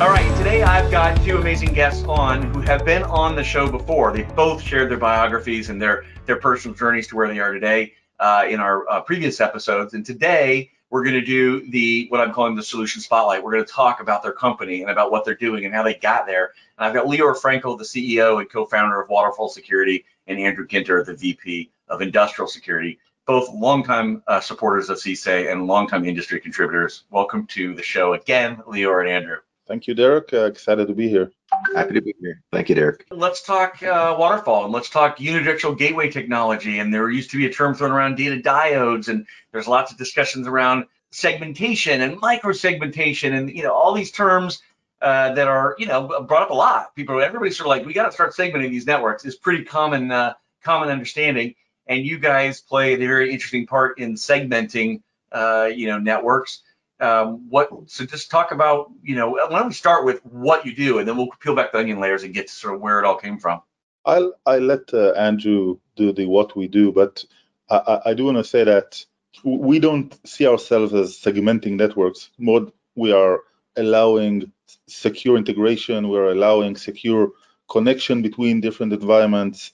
All right, today I've got two amazing guests on who have been on the show before. They've both shared their biographies and their their personal journeys to where they are today uh, in our uh, previous episodes. And today we're going to do the what I'm calling the solution spotlight. We're going to talk about their company and about what they're doing and how they got there. And I've got Lior Frenkel, the CEO and co-founder of Waterfall Security, and Andrew Ginter, the VP of Industrial Security, both longtime uh, supporters of CSA and longtime industry contributors. Welcome to the show again, Lior and Andrew. Thank you, Derek. Uh, excited to be here. Happy to be here. Thank you, Derek. Let's talk uh, waterfall and let's talk unidirectional gateway technology. And there used to be a term thrown around data diodes, and there's lots of discussions around segmentation and microsegmentation, and you know all these terms uh, that are you know brought up a lot. People, everybody's sort of like, we got to start segmenting these networks. It's pretty common uh, common understanding, and you guys play a very interesting part in segmenting uh, you know networks um, what so just talk about you know why don't we start with what you do and then we'll peel back the onion layers and get to sort of where it all came from. I'll i let uh, andrew do the what we do but i, I do want to say that we don't see ourselves as segmenting networks. More we are allowing secure integration. We're allowing secure connection between different environments.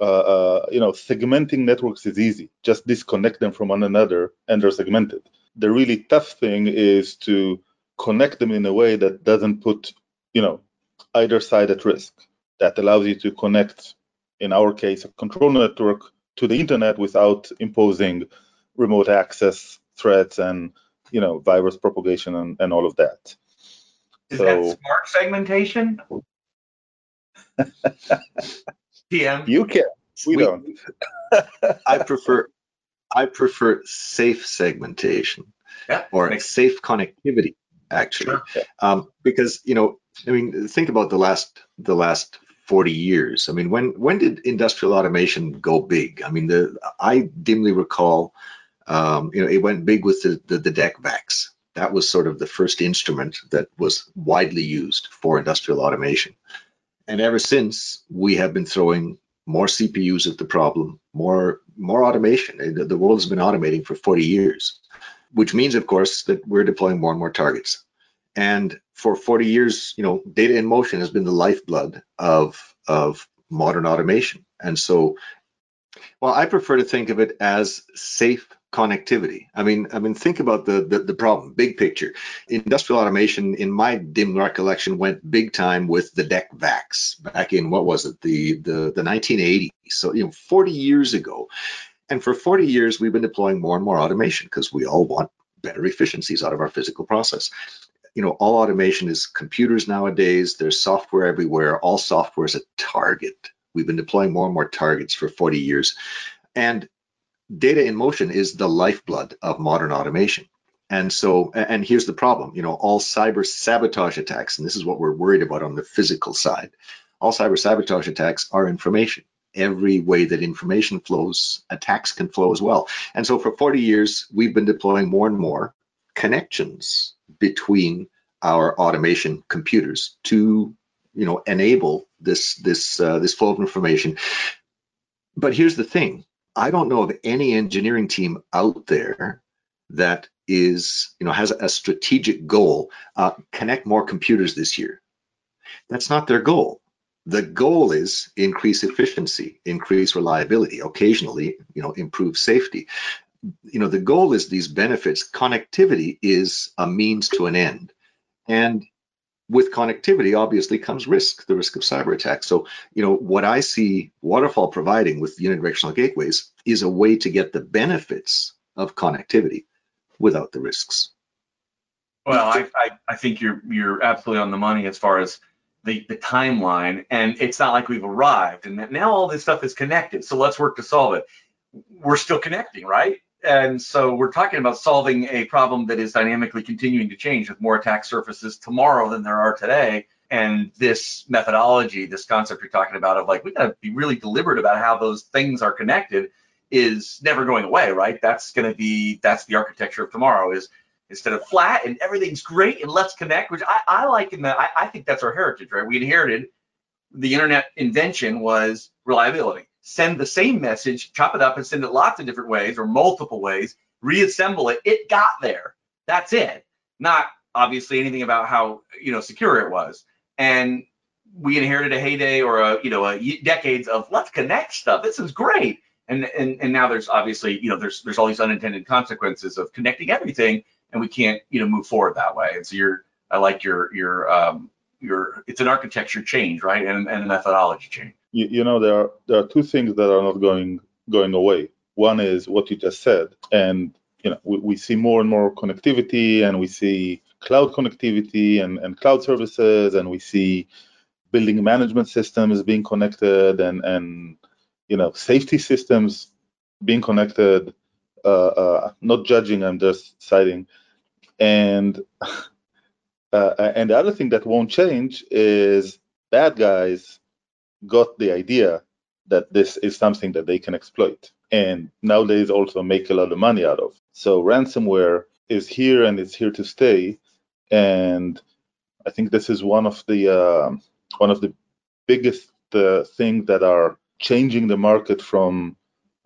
Uh, uh, you know segmenting networks is easy. Just disconnect them from one another and they're segmented the really tough thing is to connect them in a way that doesn't put, you know, either side at risk. That allows you to connect, in our case, a control network to the internet without imposing remote access threats and, you know, virus propagation and, and all of that. Is so, that smart segmentation? PM. You can. We, we don't. I prefer I prefer safe segmentation yeah, or makes- safe connectivity, actually, sure. um, because you know, I mean, think about the last the last 40 years. I mean, when when did industrial automation go big? I mean, the I dimly recall, um, you know, it went big with the, the the DEC VAX. That was sort of the first instrument that was widely used for industrial automation. And ever since, we have been throwing more CPUs at the problem, more more automation. Eh, the world has been automating for 40 years, which means, of course, that we're deploying more and more targets. And for 40 years, you know, data in motion has been the lifeblood of of modern automation. And so, well, I prefer to think of it as safe connectivity. I mean, I mean, think about the, the, the problem, big picture. Industrial automation, in my dim recollection, went big time with the DEC VAX back in what was it, the the the 1980s. So you know, 40 years ago. And for 40 years, we've been deploying more and more automation because we all want better efficiencies out of our physical process. You know, all automation is computers nowadays. There's software everywhere. All software is a target. We've been deploying more and more targets for 40 years. And data in motion is the lifeblood of modern automation. And so, and here's the problem, you know, all cyber sabotage attacks, and this is what we're worried about on the physical side. All cyber sabotage attacks are information. Every way that information flows, attacks can flow as well. And so for 40 years, we've been deploying more and more connections between our automation computers to, you know, enable this this uh, this flow of information. But here's the thing: I don't know of any engineering team out there that is, you know, has a strategic goal, uh, connect more computers this year. That's not their goal. The goal is increase efficiency, increase reliability, occasionally, you know, improve safety. You know, the goal is these benefits. Connectivity is a means to an end. And with connectivity obviously comes mm-hmm. risk, the risk of cyber attack. So, you know, what I see Waterfall providing with unidirectional gateways is a way to get the benefits of connectivity without the risks. Well, I, I, I think you're you're absolutely on the money as far as the, the timeline, and it's not like we've arrived, and now all this stuff is connected. So let's work to solve it. We're still connecting, right? And so we're talking about solving a problem that is dynamically continuing to change with more attack surfaces tomorrow than there are today. And this methodology, this concept you're talking about of like, we gotta be really deliberate about how those things are connected is never going away, right? That's gonna be, that's the architecture of tomorrow is instead of flat and everything's great and let's connect, which I, I like in that, I, I think that's our heritage, right? We inherited the internet invention was reliability send the same message, chop it up and send it lots of different ways or multiple ways, reassemble it. It got there. That's it. Not obviously anything about how you know secure it was, and we inherited a heyday or a you know a decades of let's connect stuff. This is great, and and and now there's obviously you know there's there's all these unintended consequences of connecting everything, and we can't you know move forward that way. And so you're I like your your um your it's an architecture change, right, and and a methodology change. You, you know there are there are two things that are not going going away. One is what you just said, and you know we, we see more and more connectivity, and we see cloud connectivity and, and cloud services, and we see building management systems being connected, and and you know safety systems being connected. Uh, uh, not judging, I'm just citing, and uh, and the other thing that won't change is bad guys got the idea that this is something that they can exploit and nowadays also make a lot of money out of. So ransomware is here and it's here to stay. And I think this is one of the uh, one of the biggest uh, things that are changing the market from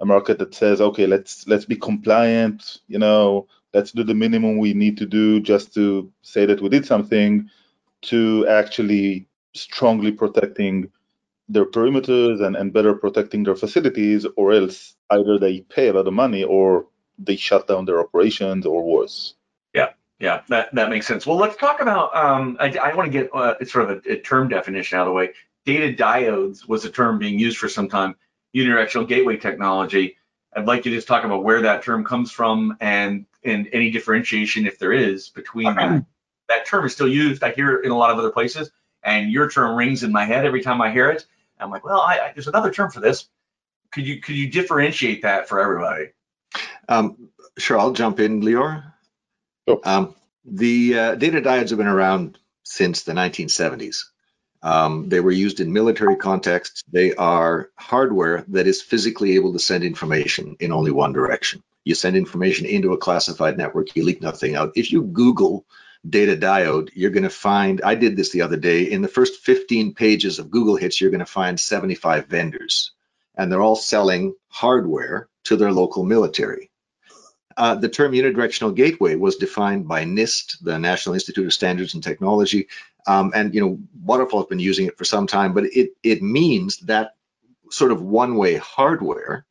a market that says, okay, let's let's be compliant, you know, let's do the minimum we need to do just to say that we did something, to actually strongly protecting their perimeters and, and better protecting their facilities, or else either they pay a lot of money or they shut down their operations or worse. Yeah, yeah, that, that makes sense. Well, let's talk about, um, I, I want to get uh, sort of a, a, term definition out of the way. Data diodes was a term being used for some time, unidirectional gateway technology. I'd like you to just talk about where that term comes from and, and any differentiation, if there is, between that. That term is still used. I hear it in a lot of other places, and your term rings in my head every time I hear it. I'm like, well, I, I, there's another term for this. Could you could you differentiate that for everybody? Um, sure, I'll jump in, Lior. Sure. Um, the uh, data diodes have been around since the 1970s. Um, they were used in military contexts. They are hardware that is physically able to send information in only one direction. You send information into a classified network, you leak nothing out. If you Google data diode, you're going to find, I did this the other day, in the first 15 pages of Google Hits, you're going to find 75 vendors, and they're all selling hardware to their local military. Uh, the term unidirectional gateway was defined by NIST, the National Institute of Standards and Technology, um, and you know Waterfall's been using it for some time, but it it means that sort of one-way hardware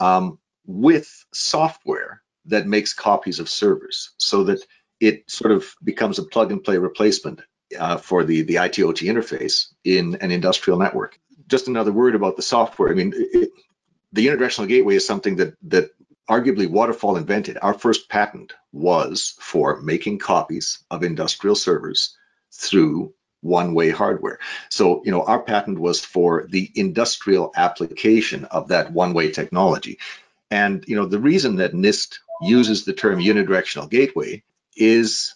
um, with software that makes copies of servers, so that it sort of becomes a plug-and-play replacement uh, for the the IT/OT interface in an industrial network. Just another word about the software. I mean, it, the unidirectional gateway is something that that arguably Waterfall invented. Our first patent was for making copies of industrial servers through one-way hardware. So, you know, our patent was for the industrial application of that one-way technology. And, you know, the reason that NIST uses the term unidirectional gateway is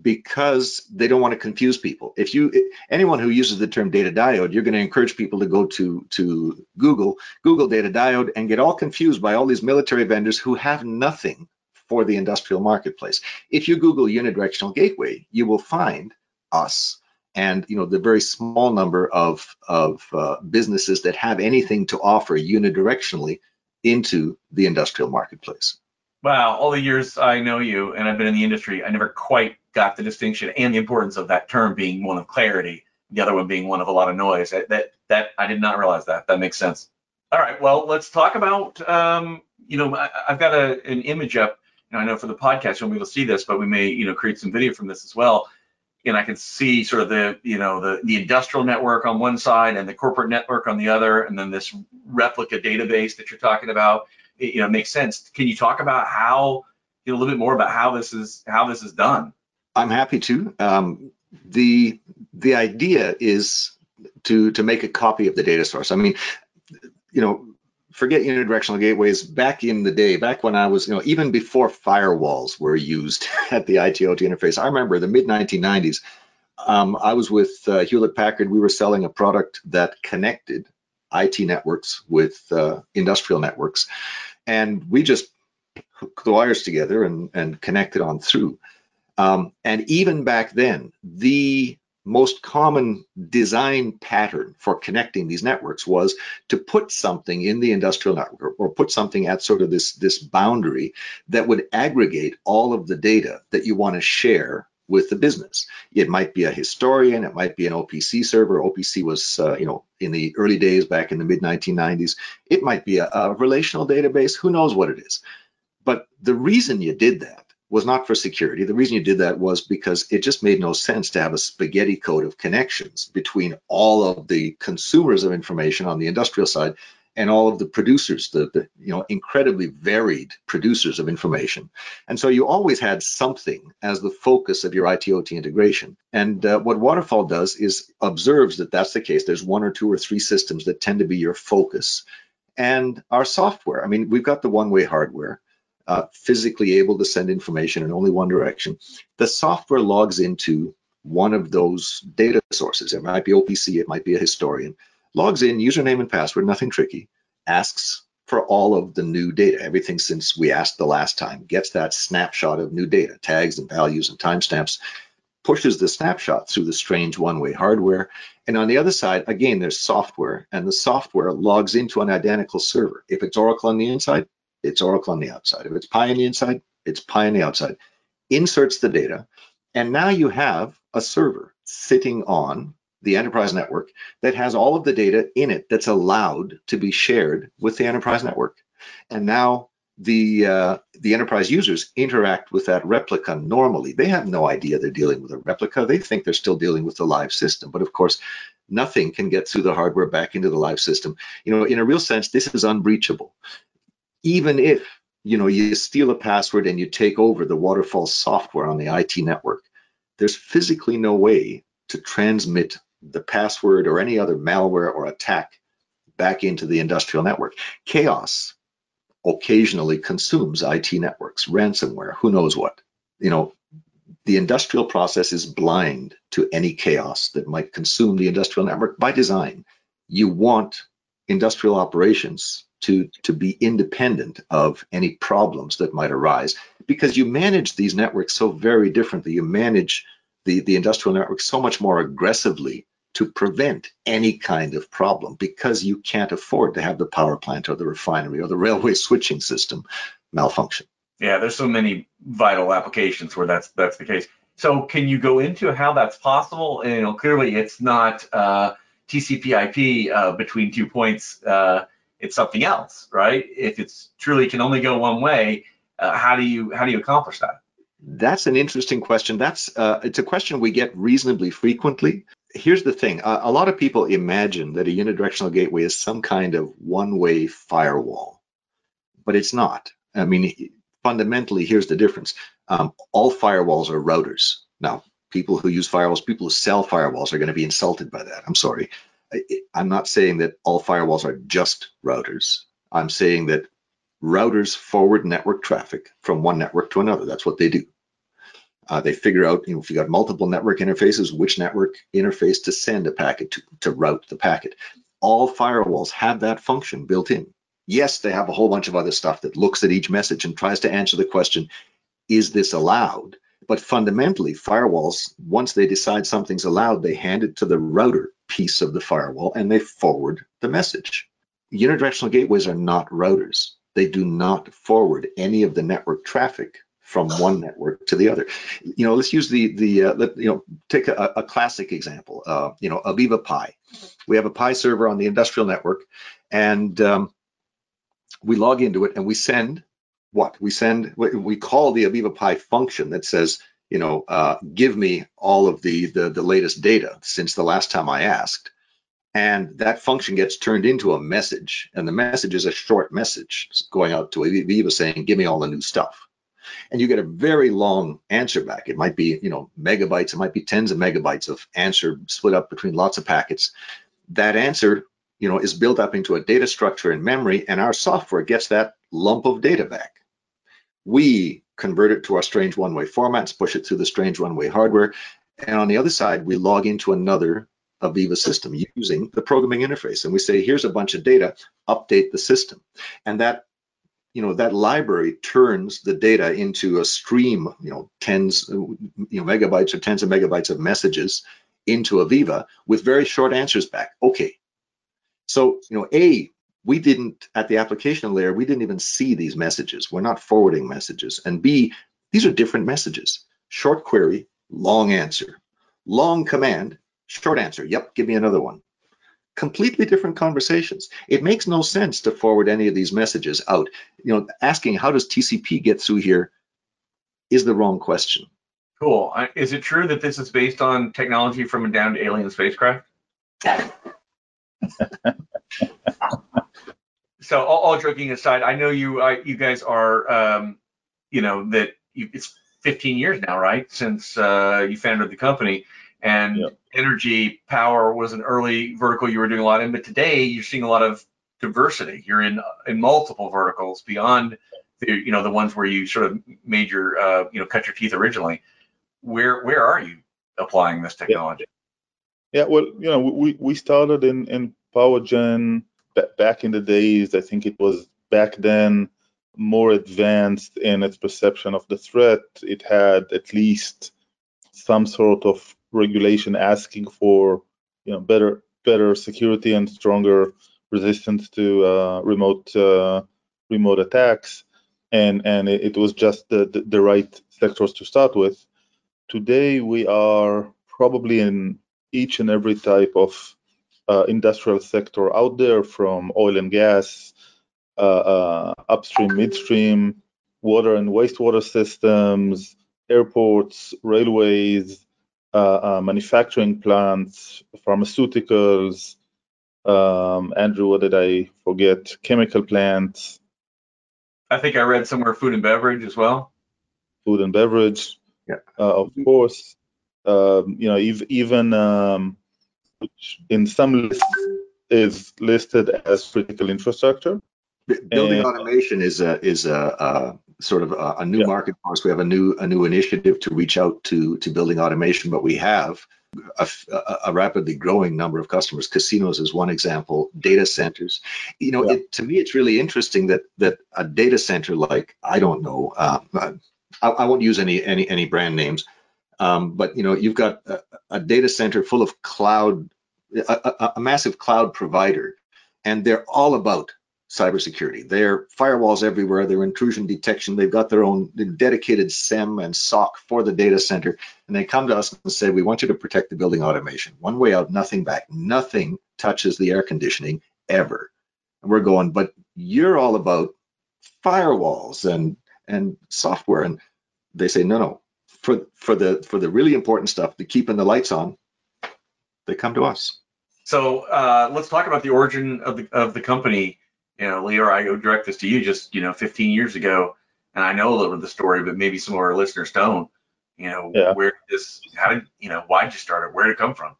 because they don't want to confuse people. If you anyone who uses the term data diode, you're going to encourage people to go to to Google, Google data diode, and get all confused by all these military vendors who have nothing for the industrial marketplace. If you Google unidirectional gateway, you will find us and you know the very small number of of uh, businesses that have anything to offer unidirectionally into the industrial marketplace. Wow, all the years I know you and I've been in the industry, I never quite got the distinction and the importance of that term being one of clarity, the other one being one of a lot of noise. That that, that I did not realize that. That makes sense. All right, well, let's talk about. Um, you know, I, have got a, an image up. You know, I know for the podcast you'll be able to see this, but we may you know create some video from this as well. And I can see sort of the you know the the industrial network on one side and the corporate network on the other, and then this replica database that you're talking about. It, you know, makes sense. Can you talk about how you know, a little bit more about how this is how this is done? I'm happy to. Um, the the idea is to to make a copy of the data source. I mean, you know, forget unidirectional gateways. Back in the day, back when I was, you know, even before firewalls were used at the IT/OT interface, I remember the mid 1990s. Um, I was with uh, Hewlett Packard. We were selling a product that connected IT networks with uh, industrial networks, and we just hooked the wires together and and connected on through. Um, and even back then, the most common design pattern for connecting these networks was to put something in the industrial network or put something at sort of this, this boundary that would aggregate all of the data that you want to share with the business. It might be a historian, it might be an OPC server. OPC was, uh, you know, in the early days back in the mid 1990s. It might be a, a relational database. Who knows what it is? But the reason you did that was not for security. The reason you did that was because it just made no sense to have a spaghetti code of connections between all of the consumers of information on the industrial side and all of the producers, the, the, you know incredibly varied producers of information. And so you always had something as the focus of your IT/OT integration. And uh, what Waterfall does is observes that that's the case. There's one or two or three systems that tend to be your focus. And our software, I mean, we've got the one-way hardware. Uh, physically able to send information in only one direction. The software logs into one of those data sources. It might be OPC, it might be a historian logs in, username and password, nothing tricky, asks for all of the new data, everything since we asked the last time, gets that snapshot of new data, tags and values and timestamps, pushes the snapshot through the strange one-way hardware. And on the other side, again, there's software, and the software logs into an identical server. If it's Oracle on the inside, it's Oracle on the outside. If it's Pi on the inside, it's Pi on the outside. Inserts the data, and now you have a server sitting on the enterprise network that has all of the data in it that's allowed to be shared with the enterprise network. And now the uh, the enterprise users interact with that replica normally. They have no idea they're dealing with a replica. They think they're still dealing with the live system. But of course, nothing can get through the hardware back into the live system. You know, in a real sense, this is unbreachable. Even if you know you steal a password and you take over the waterfall software on the IT network, there's physically no way to transmit the password or any other malware or attack back into the industrial network. Chaos occasionally consumes IT networks, ransomware, who knows what. You know, the industrial process is blind to any chaos that might consume the industrial network by design. You want industrial operations to, to be independent of any problems that might arise because you manage these networks so very differently. You manage the, the industrial network so much more aggressively to prevent any kind of problem because you can't afford to have the power plant or the refinery or the railway switching system malfunction. Yeah, there's so many vital applications where that's that's the case. So can you go into how that's possible? And you know, clearly it's not uh, TCP/IP uh, between two points. Uh, it's something else, right? If it's truly can only go one way, uh, how do you how do you accomplish that? That's an interesting question. That's uh, it's a question we get reasonably frequently. Here's the thing. A, a, lot of people imagine that a unidirectional gateway is some kind of one-way firewall but it's not. I mean fundamentally here's the difference. Um, all firewalls are routers. Now people who use firewalls people who sell firewalls are going to be insulted by that. I'm sorry i'm not saying that all firewalls are just routers i'm saying that routers forward network traffic from one network to another that's what they do uh, they figure out, you know, if you got multiple network interfaces, which network interface to send a packet to, to route the packet. All firewalls have that function built in. Yes, they have a whole bunch of other stuff that looks at each message and tries to answer the question, is this allowed? But fundamentally, firewalls, once they decide something's allowed, they hand it to the router piece of the firewall and they forward the message. Unidirectional gateways are not routers. They do not forward any of the network traffic from one network to the other. You know, let's use the the uh, let, you know take a, a classic example. Uh, you know, AVEVA Pi. We have a Pi server on the industrial network, and um, we log into it and we send what we send. We call the AVEVA Pi function that says, you know, uh, give me all of the, the the latest data since the last time I asked. And that function gets turned into a message, and the message is a short message going out to AVEVA saying, "Give me all the new stuff." and you get a very long answer back. It might be, you know, megabytes, it might be tens of megabytes of answer split up between lots of packets. That answer, you know, is built up into a data structure in memory, and our software gets that lump of data back. We convert it to our strange one-way formats, push it through the strange one-way hardware, and on the other side, we log into another AVEVA system using the programming interface. And we say, here's a bunch of data, update the system. And that you know that library turns the data into a stream you know tens you know megabytes or tens of megabytes of messages into AVEVA with very short answers back okay so you know a we didn't at the application layer we didn't even see these messages we're not forwarding messages and b these are different messages short query long answer. Long command, short answer. Yep, give me another one. Completely different conversations. It makes no sense to forward any of these messages out. You know, asking how does TCP get through here is the wrong question. Cool. Is it true that this is based on technology from a downed alien spacecraft? so all, all, joking aside, I know you uh, you guys are um, you know that you, it's 15 years now, right, since uh, you founded the company, and yep. energy power was an early vertical you were doing a lot in, but today you're seeing a lot of diversity. You're in in multiple verticals beyond the you know the ones where you sort of made your uh, you know cut your teeth originally. Where where are you applying this technology? Yeah, yeah well, you know, we we started in in power gen back in the days. I think it was back then more advanced in its perception of the threat. It had at least some sort of regulation asking for you know better better security and stronger resistance to uh, remote uh, remote attacks, and and it, was just the, the, the right sectors to start with. Today we are probably in each and every type of uh, industrial sector out there, from oil and gas uh, uh, upstream, midstream, water and wastewater systems, airports, railways, uh, manufacturing plants, pharmaceuticals. Um, Andrew, what did I forget? Chemical plants. I think I read somewhere food and beverage as well. Food and beverage, yeah. of course. Um, you know, even um, in some lists is listed as critical infrastructure. Building and, automation is a is a, a sort of a, a new yeah. market for us. We have a new a new initiative to reach out to to building automation, but we have a, a, rapidly growing number of customers. Casinos is one example. Data centers. You know, yeah. it, to me, it's really interesting that that a data center like I don't know. Uh, I, I, won't use any any any brand names, um, but you know, you've got a, a data center full of cloud, a massive cloud provider, and they're all about cybersecurity. They're firewalls everywhere, they're intrusion detection, they've got their own dedicated SIEM and SOC for the data center. And they come to us and say, we want you to protect the building automation. One way out, nothing back. Nothing touches the air conditioning ever. And we're going, but you're all about firewalls and and software. And they say, no, no. For for the for the really important stuff, the keeping the lights on, they come to us. So uh, let's talk about the origin of the of the company you know, Lior, I go direct this to you just, you know, 15 years ago, and I know a little of the story, but maybe some of our listeners don't. You know, yeah. where this, how did, you know, why did you start it? Where did it come from?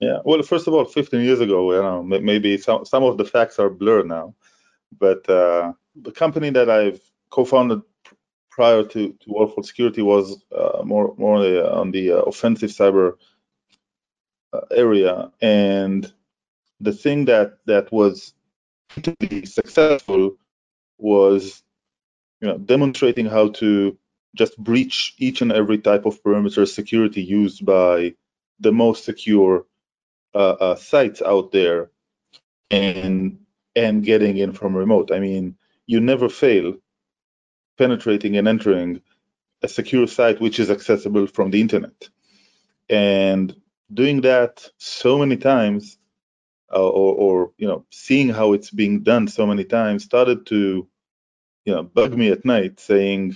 Yeah, well, first of all, 15 years ago, you know, maybe some, some of the facts are blurred now, but uh, the company that I've co-founded prior to, to Waterfall Security was uh, more more on the uh, offensive cyber uh, area, and the thing that that was to be successful was you know, demonstrating how to just breach each and every type of perimeter security used by the most secure uh, uh, sites out there and and getting in from remote. I mean, you never fail penetrating and entering a secure site which is accessible from the internet. And doing that so many times uh, or, or you know seeing how it's being done so many times started to you know bug me at night saying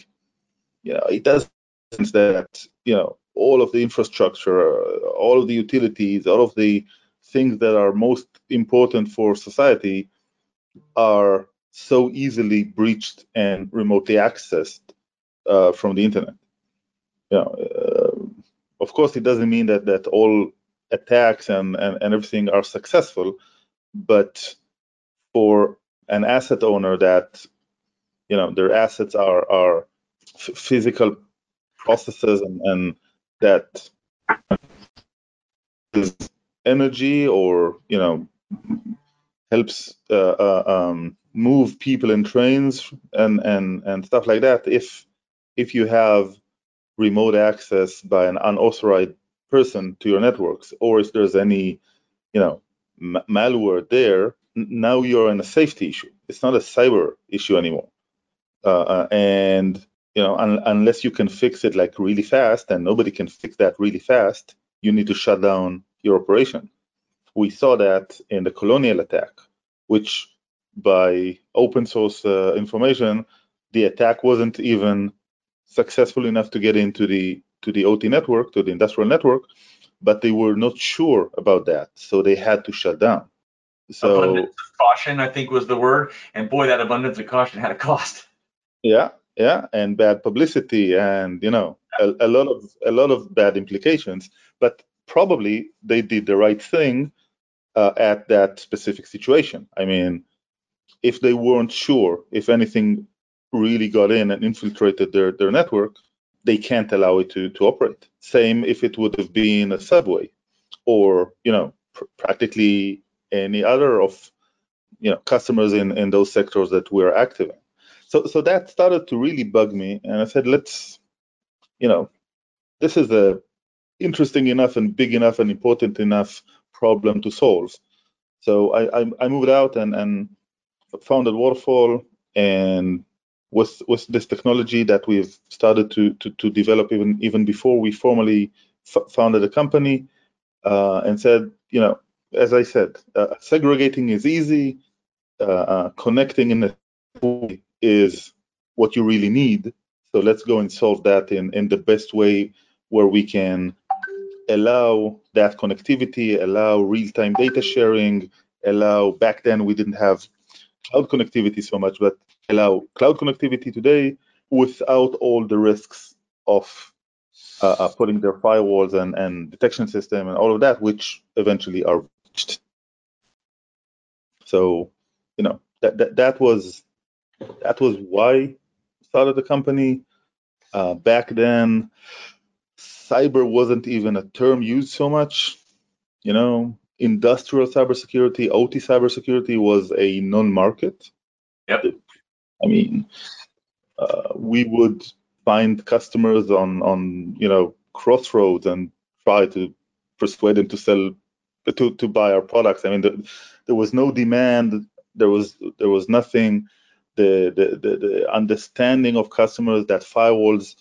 you know it does sense that you know all of the infrastructure all of the utilities all of the things that are most important for society are so easily breached and remotely accessed uh, from the internet. You know uh, of course it doesn't mean that that all attacks and, and, and everything are successful. But for an asset owner that you know their assets are are physical processes and, and that is energy or you know helps uh, uh, um, move people in trains and and and stuff like that if if you have remote access by an unauthorized person to your networks, or if there's any, you know, m- malware there, now you're in a safety issue. It's not a cyber issue anymore. Uh, uh, and you know, un- unless you can fix it like really fast, and nobody can fix that really fast, you need to shut down your operation. We saw that in the colonial attack, which by open source uh, information, the attack wasn't even successful enough to get into the to the OT network, to the industrial network, but they were not sure about that, so they had to shut down. So abundance of caution, I think, was the word, and boy, that abundance of caution had a cost. Yeah, yeah, and bad publicity, and you know, a, a lot of a lot of bad implications. But probably they did the right thing uh, at that specific situation. I mean, if they weren't sure if anything really got in and infiltrated their, their network, they can't allow it to, to operate. Same if it would have been a subway or, you know, pr- practically any other of, you know, customers in, in those sectors that we're active in. So, so that started to really bug me. And I said, let's, you know, this is a interesting enough and big enough and important enough problem to solve. So I, I, I moved out and, and founded Waterfall and with with this technology that we've started to to, to develop even even before we formally founded a company uh, and said you know as I said uh, segregating is easy uh, uh connecting in the is what you really need. So let's go and solve that in in the best way where we can allow that connectivity allow real-time data sharing allow back then we didn't have cloud connectivity so much, but allow cloud connectivity today without all the risks of uh, uh, putting their firewalls and, and detection system and all of that, which eventually are reached. So, you know, that, that, that was that was why I started the company. Uh, back then, cyber wasn't even a term used so much. You know, industrial cybersecurity, OT cybersecurity was a non-market. Yep. I mean, uh, we would find customers on on you know crossroads and try to persuade them to sell to to buy our products. I mean, the, there was no demand. There was there was nothing. The, the the the understanding of customers that firewalls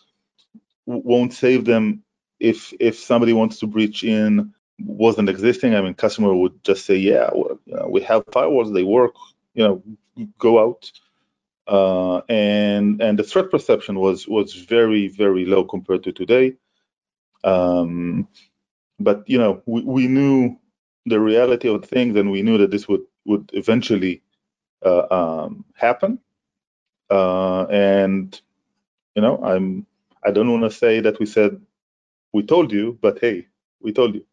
won't save them if if somebody wants to breach in wasn't existing. I mean, customer would just say, "Yeah, well, you know, we have firewalls; they work. You know, go out." Uh, and and the threat perception was was very very low compared to today. Um, but you know, we, we knew the reality of things, and we knew that this would would eventually uh, um, happen. Uh, and you know, I'm I don't want to say that we said we told you, but hey, we told you.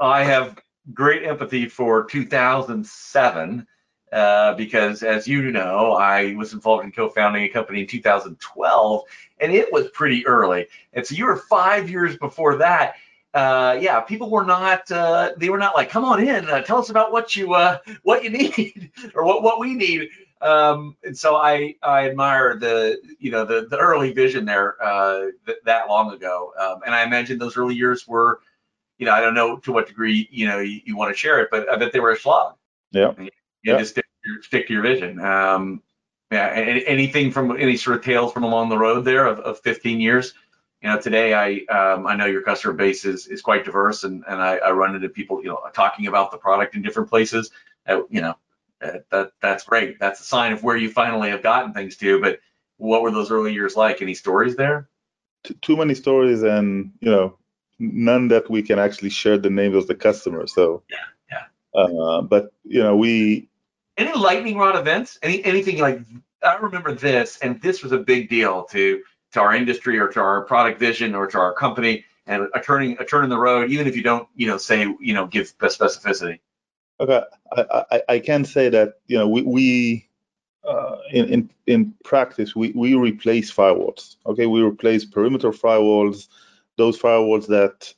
I have great empathy for 2007 uh, because, as you know, I was involved in co-founding a company in 2012, and it was pretty early. And so you were five years before that. Uh, yeah, people were not. Uh, they were not like, "Come on in, uh, tell us about what you uh, what you need or what what we need." Um, and so I I admire the you know the the early vision there uh, th- that long ago, um, and I imagine those early years were you know, I don't know to what degree, you know, you, you want to share it, but I bet they were a slog. Yeah. You, yeah. just stick, stick to your vision. Um, yeah. And anything from any sort of tales from along the road there of, of 15 years? You know, today I um, I know your customer base is, is quite diverse, and, and I, I run into people, you know, talking about the product in different places. Uh, you know, uh, that that's great. That's a sign of where you finally have gotten things to. But what were those early years like? Any stories there? Too many stories, and you know, none that we can actually share the names of the customers. So yeah, yeah. Uh, but you know, we any lightning rod events, any anything like I remember this, and this was a big deal to to our industry or to our product vision or to our company, and a turning a turn in the road, even if you don't, you know, say you know give specificity. Okay, I, I, I can say that you know we we uh, in, in in practice we we replace firewalls. Okay, we replace perimeter firewalls those firewalls that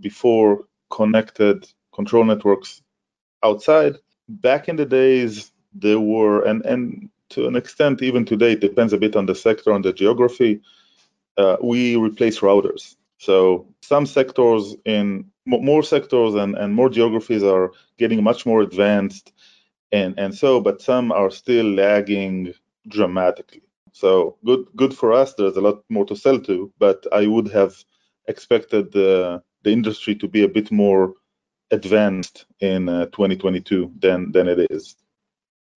before connected control networks outside. Back in the days, there were, and, and to an extent, even today, it depends a bit on the sector, on the geography. Uh, we replace routers. So some sectors in more sectors and, and more geographies are getting much more advanced and, and so, but some are still lagging dramatically. So good, good for us. There's a lot more to sell to, but I would have expected the the industry to be a bit more advanced in uh, 2022 than than it is.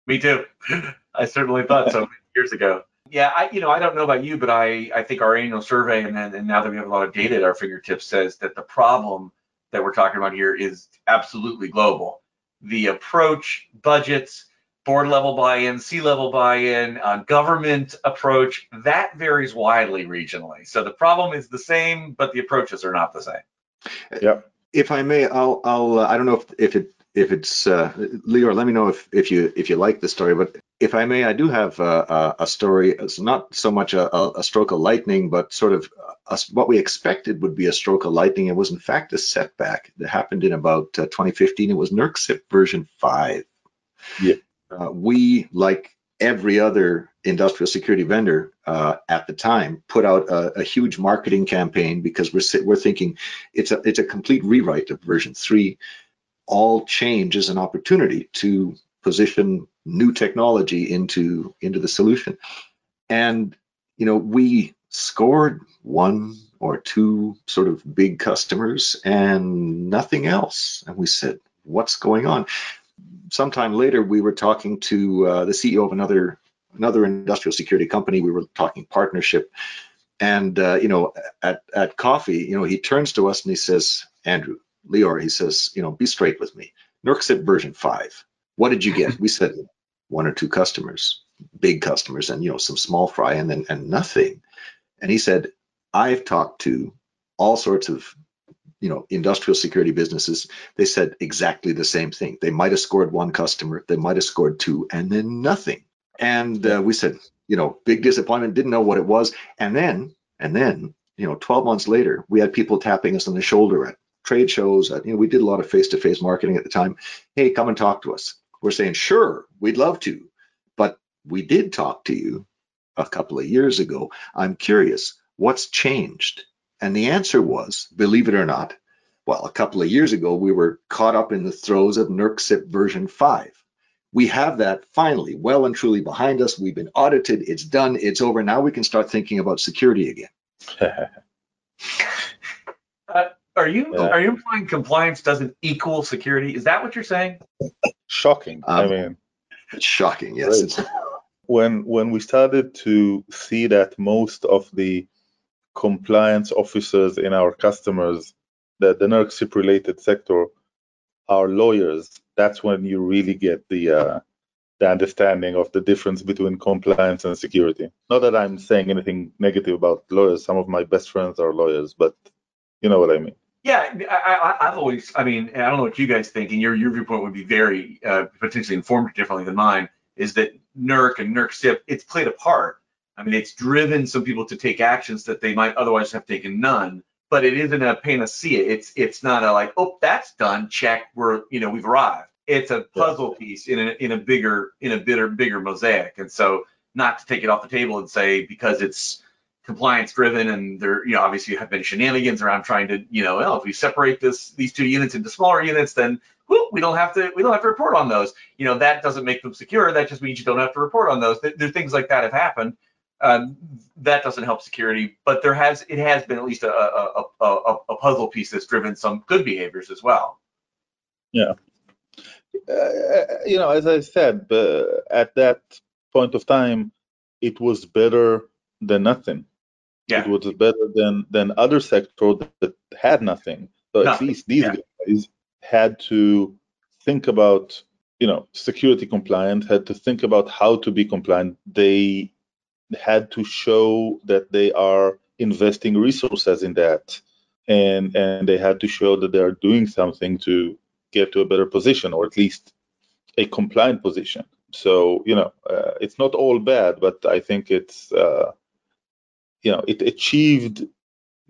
Me too. I certainly thought so years ago. Yeah, I you know I don't know about you, but I I think our annual survey and then and now that we have a lot of data at our fingertips says that the problem that we're talking about here is absolutely global. The approach, budgets, board level buy-in, C-level buy-in, uh, government approach that varies widely regionally. So the problem is the same, but the approaches are not the same. Yep. If I may, I'll I'll uh, I don't know if if it if it's uh, Lior, let me know if if you if you like the story. But if I may, I do have a, a story. It's not so much a, a, stroke of lightning, but sort of a, what we expected would be a stroke of lightning. It was in fact a setback that happened in about uh, 2015. It was NERC version five. Yeah. Uh, we, like every other industrial security vendor uh, at the time, put out a, a, huge marketing campaign because we're we're thinking it's a it's a complete rewrite of version three. All change is an opportunity to position new technology into into the solution. And you know we scored one or two sort of big customers and nothing else. And we said what's going on sometime later we were talking to uh, the ceo of another another industrial security company we were talking partnership and uh, you know at, at coffee you know he turns to us and he says andrew Lior, he says, you know, be straight with me. NERC version five. What did you get? we said one or two customers, big customers, and you know, some small fry, and then and nothing. And he said, I've talked to all sorts of you know industrial security businesses they said exactly the same thing they might have scored one customer they might have scored two and then nothing and uh, we said you know big disappointment didn't know what it was and then and then you know 12 months later we had people tapping us on the shoulder at trade shows. Uh, you know, we did a lot of face-to-face marketing at the time. Hey, come and talk to us. We're saying, sure, we'd love to, but we did talk to you a couple of years ago. I'm curious, what's changed? And the answer was, believe it or not, well, a couple of years ago, we were caught up in the throes of NERC version 5. We have that finally well and truly behind us. We've been audited. It's done. It's over. Now we can start thinking about security again. uh, are you yeah. are you implying compliance doesn't equal security? Is that what you're saying? Shocking. Um, I mean, it's shocking. Yes. when when we started to see that most of the compliance officers in our customers, that the NERC related sector, are lawyers, that's when you really get the uh, the understanding of the difference between compliance and security. Not that I'm saying anything negative about lawyers. Some of my best friends are lawyers, but you know what I mean. Yeah, I, have always, I mean, I don't know what you guys think, and your your viewpoint would be very uh, potentially informed differently than mine. Is that NERC and NERC CIP? It's played a part. I mean, it's driven some people to take actions that they might otherwise have taken none. But it isn't a panacea. It's it's not a like, oh, that's done. Check. We're you know we've arrived. It's a puzzle piece in a in a bigger in a bigger bigger mosaic. And so not to take it off the table and say because it's compliance driven and there you know obviously have been shenanigans around trying to you know well if we separate this these two units into smaller units then whoop, we don't have to we don't have to report on those you know that doesn't make them secure that just means you don't have to report on those there, there things like that have happened um, that doesn't help security but there has it has been at least a, a, a, a puzzle piece that's driven some good behaviors as well yeah uh, you know as i said uh, at that point of time it was better than nothing yeah. it was better than than other sectors that had nothing. So nothing. at least these yeah. guys had to think about you know security compliant, had to think about how to be compliant. They had to show that they are investing resources in that, and and they had to show that they are doing something to get to a better position, or at least a compliant position. So you know, uh, it's not all bad, but I think it's uh, you know it achieved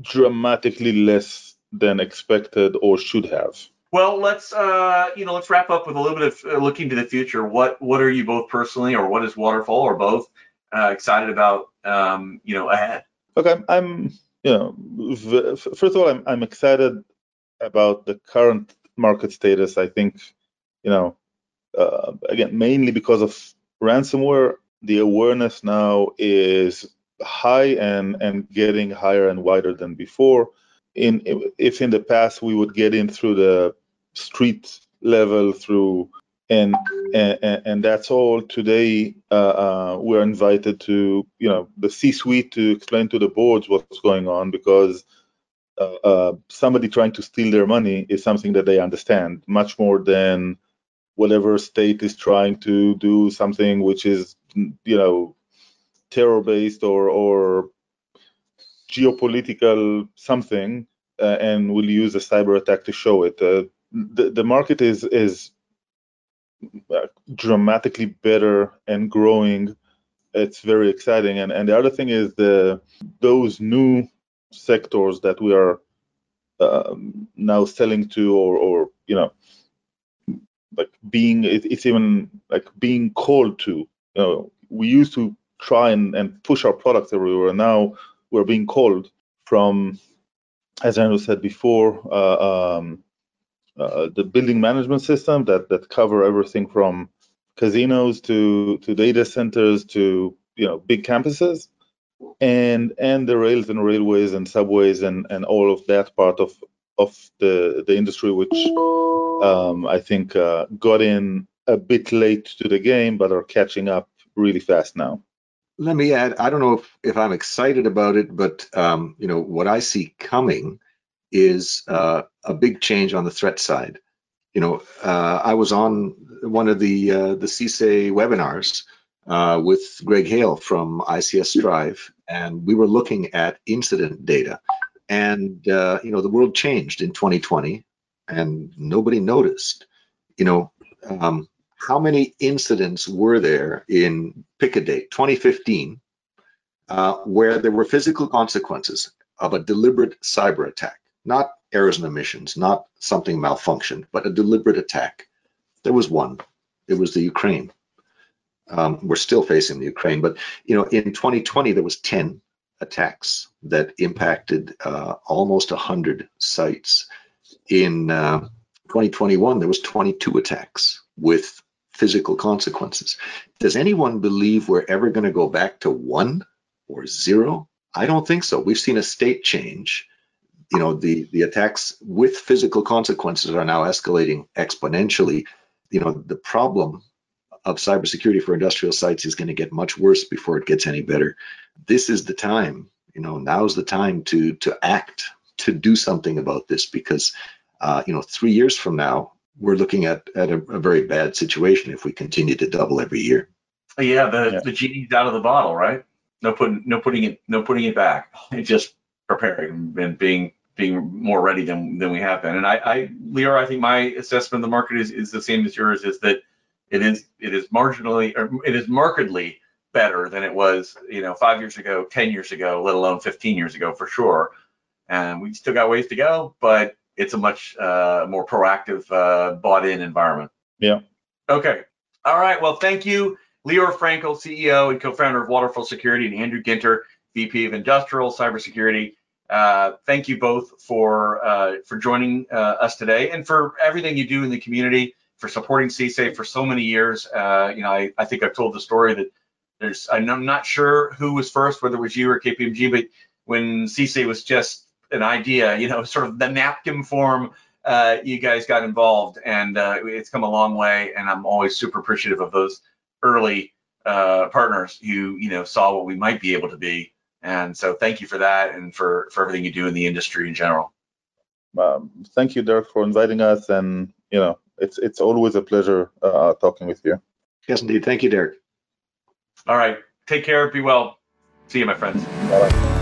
dramatically less than expected or should have. Well, let's uh, you know let's wrap up with a little bit of uh, looking to the future. What what are you both personally, or what is Waterfall, or both, uh, excited about um, you know ahead? Okay, I'm you know first of all I'm I'm excited about the current market status. I think you know uh, again mainly because of ransomware the awareness now is high and and getting higher and wider than before. In if in the past we would get in through the street level through and and, and that's all today uh, uh, we're invited to you know the c-suite to explain to the boards what's going on because uh, uh, somebody trying to steal their money is something that they understand much more than whatever state is trying to do something which is you know terror based or or geopolitical something uh, and will use a cyber attack to show it. Uh, the, the market is is dramatically better and growing it's very exciting. And and the other thing is the those new sectors that we are um, now selling to or or you know like being it, it's even like being called to you know we used to try and, and push our products everywhere. Now we're being called from as Andrew said before uh, um, uh, the building management system that that cover everything from casinos to to data centers to you know big campuses and and the rails and railways and subways and and all of that part of of the the industry which um, I think uh, got in a bit late to the game but are catching up really fast now. Let me add. I don't know if if I'm excited about it, but um, you know what I see coming is uh, a big change on the threat side. You know, uh, I was on one of the uh, the CISA webinars uh, with Greg Hale from ICS Strive, and we were looking at incident data. And uh, you know, the world changed in 2020, and nobody noticed. You know, um, how many incidents were there in pick a date 2015 uh, where there were physical consequences of a deliberate cyber attack? Not errors and omissions, not something malfunctioned, but a deliberate attack. There was one. It was the Ukraine. Um, we're still facing the Ukraine, but you know, in 2020 there was 10 attacks that impacted uh, almost 100 sites. In uh, 2021 there was 22 attacks with physical consequences. Does anyone believe we're ever going to go back to one or zero? I don't think so. We've seen a state change you know the the attacks with physical consequences are now escalating exponentially. You know the problem of cybersecurity for industrial sites is going to get much worse before it gets any better. This is the time you know now's the time to to act to do something about this because uh, you know three years from now we're looking at at a, a, very bad situation if we continue to double every year. Yeah the yeah. the genie's out of the bottle right? No putting no putting it no putting it back. It just preparing and being being more ready than than we have been. And I, I Lior, I think my assessment of the market is, is the same as yours, is that it is it is marginally or it is markedly better than it was, you know, five years ago, 10 years ago, let alone 15 years ago for sure. And we still got ways to go, but it's a much uh, more proactive, uh, bought in environment. Yeah. Okay. All right. Well, thank you, Lior Frenkel, CEO and co-founder of Waterfall Security, and Andrew Ginter, VP of Industrial Cybersecurity. Uh, thank you both for uh, for joining uh, us today and for everything you do in the community, for supporting CSAFE for so many years. Uh, you know, I, I think I've told the story that there's, I'm not sure who was first, whether it was you or KPMG, but when CSAFE was just an idea, you know, sort of the napkin form, uh, you guys got involved and it's come a long way. And I'm always super appreciative of those early partners who, you know, saw what we might be able to be and so thank you for that and for, for everything you do in the industry in general. Um, thank you, Derek, for inviting us. And, you know, it's, it's always a pleasure uh, talking with you. Yes, indeed. Thank you, Derek. All right. Take care. Be well. See you, my friends. Bye-bye.